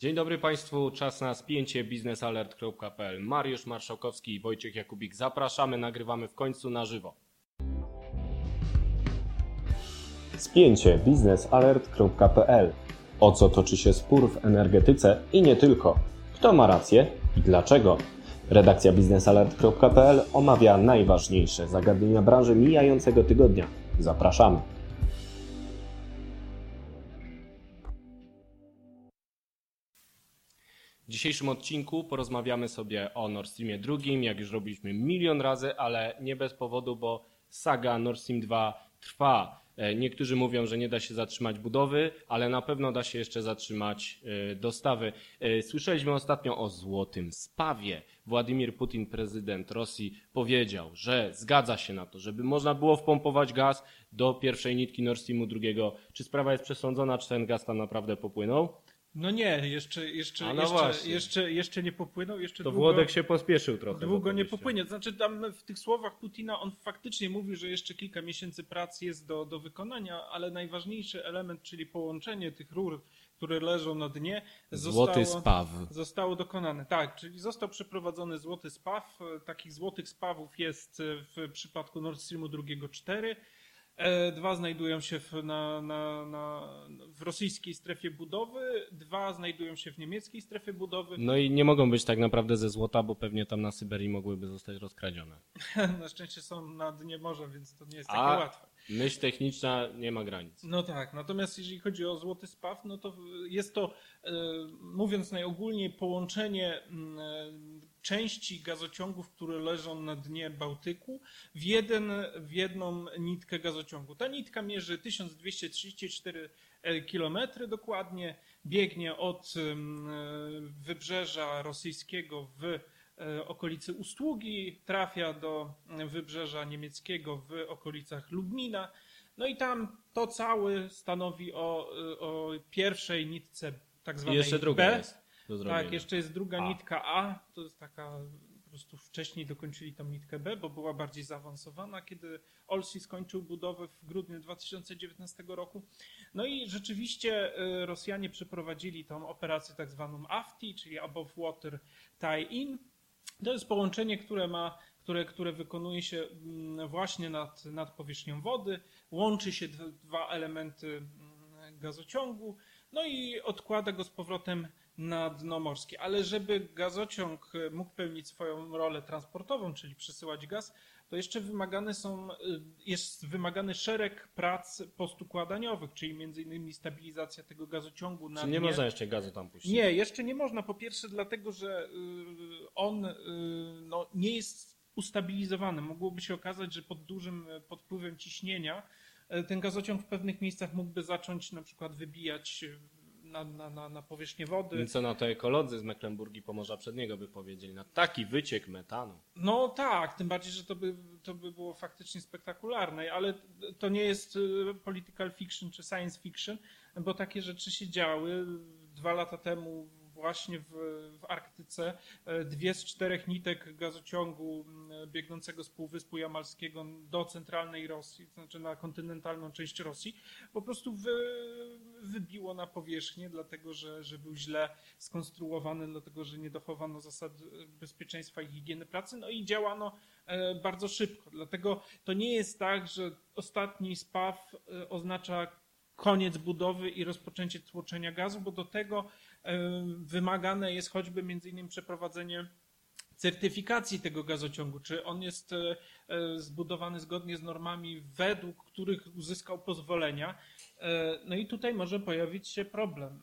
Dzień dobry Państwu, czas na spięcie biznesalert.pl. Mariusz Marszałkowski i Wojciech Jakubik. Zapraszamy, nagrywamy w końcu na żywo. Spięcie biznesalert.pl. O co toczy się spór w energetyce i nie tylko? Kto ma rację i dlaczego? Redakcja biznesalert.pl omawia najważniejsze zagadnienia branży mijającego tygodnia. Zapraszamy. W dzisiejszym odcinku porozmawiamy sobie o Nord Streamie drugim, jak już robiliśmy milion razy, ale nie bez powodu, bo saga Nord Stream 2 trwa. E, Niektórzy mówią, że nie da się zatrzymać budowy, ale na pewno da się jeszcze zatrzymać e, dostawy. E, Słyszeliśmy ostatnio o złotym spawie. Władimir Putin, prezydent Rosji, powiedział, że zgadza się na to, żeby można było wpompować gaz do pierwszej nitki Nord Streamu drugiego. Czy sprawa jest przesądzona, czy ten gaz tam naprawdę popłynął? No nie, jeszcze, jeszcze, no jeszcze, jeszcze, jeszcze nie popłynął, jeszcze To długo, Włodek się pospieszył trochę. długo nie popłynie. Znaczy tam w tych słowach Putina on faktycznie mówił, że jeszcze kilka miesięcy prac jest do, do wykonania, ale najważniejszy element, czyli połączenie tych rur, które leżą na dnie, Złoty zostało, spaw. zostało dokonane. Tak, czyli został przeprowadzony złoty spaw. Takich złotych spawów jest w przypadku Nord Streamu drugiego 4. E, Dwa znajdują się w, na, na, na, w rosyjskiej strefie budowy, dwa znajdują się w niemieckiej strefie budowy. No i nie mogą być tak naprawdę ze złota, bo pewnie tam na Syberii mogłyby zostać rozkradzione. Na szczęście są na dnie morza, więc to nie jest takie A- łatwe. Myśl techniczna nie ma granic. No tak, natomiast jeżeli chodzi o złoty spaw, no to jest to, e, mówiąc najogólniej, połączenie mm, części gazociągów, które leżą na dnie Bałtyku, w, jeden, w jedną nitkę gazociągu. Ta nitka mierzy 1234 km dokładnie, biegnie od e, wybrzeża rosyjskiego w e, okolicy Ustługi, trafia do wybrzeża niemieckiego w okolicach Lubmina. No i tam to całe stanowi o, o pierwszej nitce tak I zwanej jeszcze druga B. jest do zrobienia. Tak, jeszcze jest druga A. nitka A, to jest taka, po prostu wcześniej dokończyli tą nitkę B, bo była bardziej zaawansowana, kiedy Olsi skończył budowę w grudniu 2019 roku. No i rzeczywiście y, Rosjanie przeprowadzili tą operację tak zwaną AFTI, czyli Above Water Tie-In. To jest połączenie, które ma które, które wykonuje się mm, właśnie nad, nad powierzchnią wody, łączy się dwa elementy mm, gazociągu, no i odkłada go z powrotem na dno morskie. Ale żeby gazociąg e, mógł pełnić swoją rolę transportową, czyli przesyłać gaz, to jeszcze wymagane są, y, jest wymagany szereg prac postukładaniowych, czyli między innymi stabilizacja tego gazociągu na Czy nie dnie. można jeszcze gazu tam puścić? Nie, jeszcze nie można. Po pierwsze, dlatego, że y, on no, nie jest ustabilizowany. Mogłoby się okazać, że pod dużym e, pod wpływem ciśnienia e, ten gazociąg w pewnych miejscach mógłby zacząć na przykład wybijać e, na, na, na, powierzchnię wody. Co na to ekolodzy z Mecklenburgii Pomorza Przedniego by powiedzieli? Na taki wyciek metanu. No tak, tym bardziej, że to by, to by było faktycznie spektakularne, ale to nie jest e, political fiction czy science fiction, bo takie rzeczy się działy dwa lata temu właśnie w, w Arktyce. E, Dwie z czterech nitek gazociągu m, biegnącego z Półwyspu Jamalskiego do centralnej Rosji, to znaczy na kontynentalną część Rosji, po prostu wy, wybiło na powierzchnię, dlatego że, że był źle skonstruowany, dlatego że nie dochowano zasad e, bezpieczeństwa i higieny pracy, no i działano e, bardzo szybko. Dlatego to nie jest tak, że ostatni spaw e, oznacza koniec budowy i rozpoczęcie tłoczenia gazu, bo do tego wymagane jest choćby między innymi przeprowadzenie certyfikacji tego gazociągu, czy on jest zbudowany zgodnie z normami, według których uzyskał pozwolenia. E, No i tutaj może pojawić się problem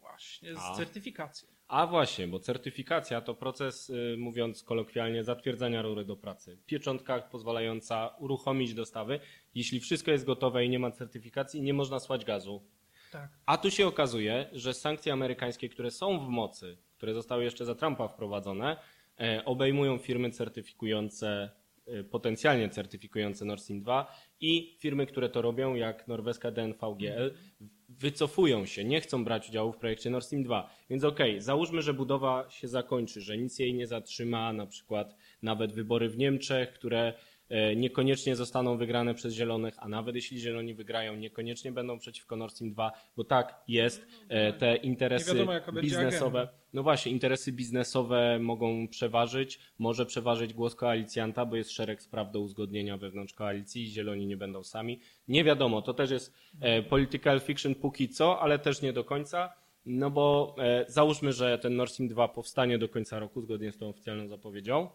właśnie z A. certyfikacją. A właśnie, bo certyfikacja to proces, y, mówiąc kolokwialnie, zatwierdzania rury do pracy. Pieczątka pozwalająca uruchomić dostawy. Jeśli wszystko jest gotowe i nie ma certyfikacji, nie można słać gazu. Tak. A tu się okazuje, że sankcje amerykańskie, które są w mocy, które zostały jeszcze za Trumpa wprowadzone, e, obejmują firmy certyfikujące, potencjalnie certyfikujące Nord Stream 2 i firmy, które to robią, jak norweska DNVGL, wycofują się, nie chcą brać udziału w projekcie Nord Stream 2. Więc okej, załóżmy, że budowa się zakończy, że nic jej nie zatrzyma, na przykład nawet wybory w Niemczech, które niekoniecznie zostaną wygrane przez Zielonych, a nawet jeśli Zieloni wygrają, niekoniecznie będą przeciwko Nord Stream 2, bo tak jest, e, te interesy wiadomo, biznesowe, no właśnie, interesy biznesowe mogą przeważyć, może przeważyć głos koalicjanta, bo jest szereg spraw do uzgodnienia wewnątrz koalicji i Zieloni nie będą sami. Nie wiadomo, to też jest e, political fiction póki co, ale też nie do końca. No bo e, załóżmy, że ten Nord Stream 2 powstanie do końca roku, zgodnie z tą oficjalną zapowiedzią.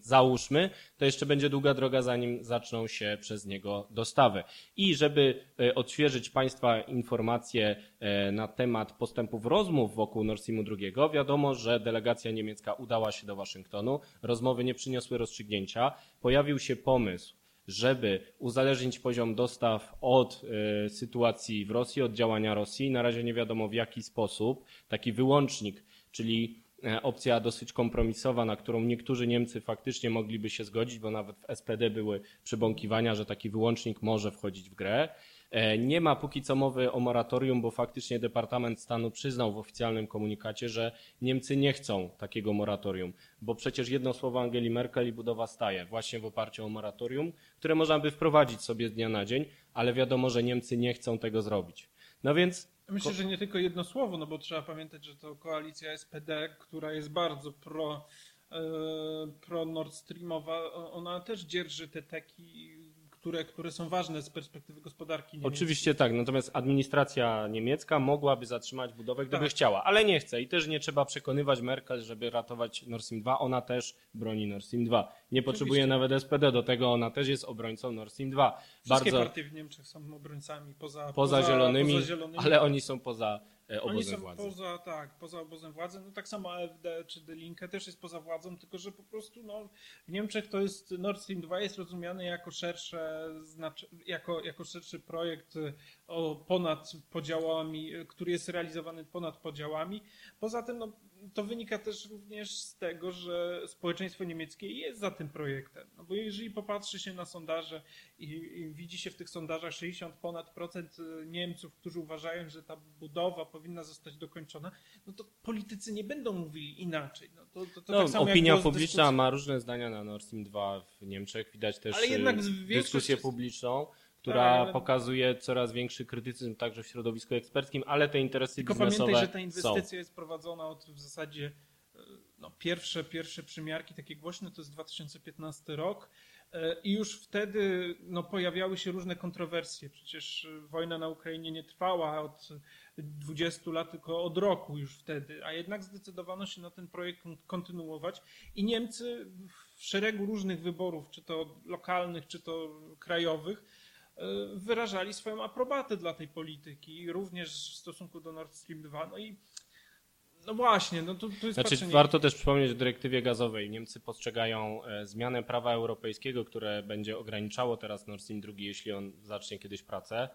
Załóżmy, to jeszcze będzie długa droga, zanim zaczną się przez niego dostawy. I żeby e, odświeżyć Państwa informacje e, na temat postępów rozmów wokół Nord Streamu 2, wiadomo, że delegacja niemiecka udała się do Waszyngtonu. Rozmowy nie przyniosły rozstrzygnięcia. Pojawił się pomysł, żeby uzależnić poziom dostaw od e, sytuacji w Rosji, od działania Rosji. Na razie nie wiadomo w jaki sposób. Taki wyłącznik, czyli opcja dosyć kompromisowa, na którą niektórzy Niemcy faktycznie mogliby się zgodzić, bo nawet w SPD były przybąkiwania, że taki wyłącznik może wchodzić w grę. E, Nie ma póki co mowy o moratorium, bo faktycznie Departament Stanu przyznał w oficjalnym komunikacie, że Niemcy nie chcą takiego moratorium, bo przecież jedno słowo Angeli Merkel i budowa staje właśnie w oparciu o moratorium, które można by wprowadzić sobie z dnia na dzień, ale wiadomo, że Niemcy nie chcą tego zrobić. No więc Myślę, że nie tylko jedno słowo, no bo trzeba pamiętać, że to koalicja SPD, która jest bardzo pro, e, pro Nord Streamowa, ona też dzierży te teki, które, które są ważne z perspektywy gospodarki niemieckiej. Oczywiście tak, natomiast administracja niemiecka mogłaby zatrzymać budowę, gdyby Tak. chciała, ale nie chce i też nie trzeba przekonywać Merkel, żeby ratować Nord Stream 2. Ona też broni Nord Stream 2. Nie potrzebuje nawet SPD do tego, ona też jest obrońcą Nord Stream 2. Wszystkie Bardzo partie w Niemczech są obrońcami poza, poza, zielonymi, poza zielonymi. ale oni są poza e, Oni obozem są władzy. poza, tak, poza obozem władzy. No tak samo AfD czy De Linke też jest poza władzą, tylko że po prostu no, w Niemczech to jest Nord Stream 2 jest rozumiany jako szersze, znaczy, jako, jako szerszy projekt y, o, ponad podziałami, który jest realizowany ponad podziałami. Poza tym no, to wynika też również z tego, że społeczeństwo niemieckie jest za tym projektem. No bo jeżeli popatrzy się na sondaże i, i widzi się w tych sondażach 60 ponad procent y, Niemców, którzy uważają, że ta budowa powinna zostać dokończona, no to politycy nie będą mówili inaczej. No to, to, to No, tak samo opinia publiczna ma różne zdania na Nord Stream 2 w Niemczech. Widać też Ale jednak e, większość dyskusję publiczną, która Tak, pokazuje coraz większy krytycyzm także w środowisku eksperckim, ale te interesy Tylko biznesowe pamiętaj, że ta są. inwestycja jest prowadzona od w zasadzie e, no, pierwsze, pierwsze przymiarki takie głośne to jest 2015 rok e, i już wtedy no, pojawiały się różne kontrowersje. Przecież e, wojna na Ukrainie nie trwała od 20 lat, tylko od roku już wtedy, a jednak zdecydowano się na ten projekt kon- kontynuować i Niemcy w szeregu różnych wyborów, czy to lokalnych, czy to krajowych, wyrażali swoją aprobatę dla tej polityki, również w stosunku do Nord Stream 2. No i no właśnie, no to, to jest Znaczy, patrzenie. warto też przypomnieć o dyrektywie gazowej. Niemcy postrzegają e, zmianę prawa europejskiego, które będzie ograniczało teraz Nord Stream 2, jeśli on zacznie kiedyś pracę,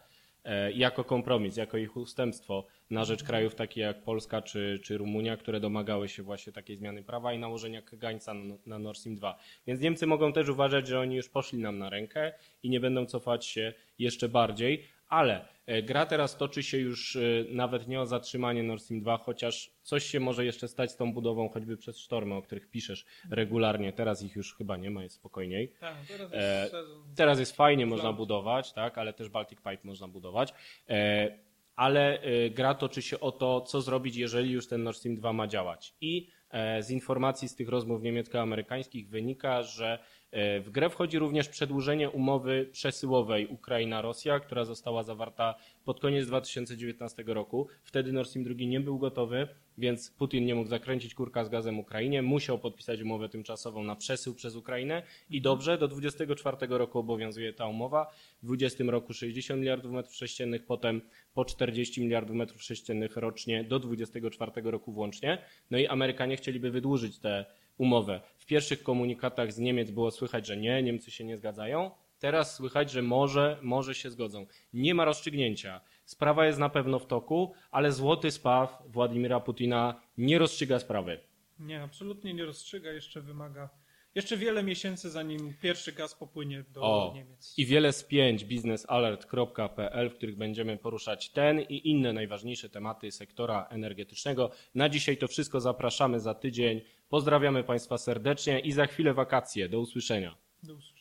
jako kompromis, jako ich ustępstwo na rzecz krajów takich jak Polska czy, czy Rumunia, które domagały się właśnie takiej zmiany prawa i nałożenia kagańca na, na Nord Stream 2. Więc Niemcy mogą też uważać, że oni już poszli nam na rękę i nie będą cofać się jeszcze bardziej, ale e, gra teraz toczy się już e, nawet nie o zatrzymanie Nord Stream 2, chociaż coś się może jeszcze stać z tą budową, choćby przez sztormy, o których piszesz regularnie. Teraz ich już chyba nie ma, jest spokojniej. Tak, teraz E, jest sezon. Teraz jest fajnie, można Plan. budować, tak, ale też Baltic Pipe można budować. E, ale e, gra toczy się o to, co zrobić, jeżeli już ten Nord Stream 2 ma działać. I e, z informacji z tych rozmów niemiecko-amerykańskich wynika, że e, w grę wchodzi również przedłużenie umowy przesyłowej Ukraina-Rosja, która została zawarta pod koniec 2019 roku. Wtedy Nord Stream 2 nie był gotowy, więc Putin nie mógł zakręcić kurka z gazem Ukrainie, musiał podpisać umowę tymczasową na przesył przez Ukrainę i dobrze, do 24 roku obowiązuje ta umowa, w 20 roku 60 miliardów metrów sześciennych, potem po 40 miliardów metrów sześciennych rocznie do 24 roku włącznie. No i Amerykanie chcieliby wydłużyć tę umowę. W pierwszych komunikatach z Niemiec było słychać, że nie, Niemcy się nie zgadzają. Teraz słychać, że może, może się zgodzą. Nie ma rozstrzygnięcia. Sprawa jest na pewno w toku, ale złoty spaw Władimira Putina nie rozstrzyga sprawy. Nie, absolutnie nie rozstrzyga, jeszcze wymaga jeszcze wiele miesięcy, zanim pierwszy gaz popłynie do O, Niemiec. i wiele spięć biznesalert.pl, w których będziemy poruszać ten i inne najważniejsze tematy sektora energetycznego. Na dzisiaj to wszystko. Zapraszamy za tydzień. Pozdrawiamy Państwa serdecznie i za chwilę wakacje. Do usłyszenia. Do usłyszenia.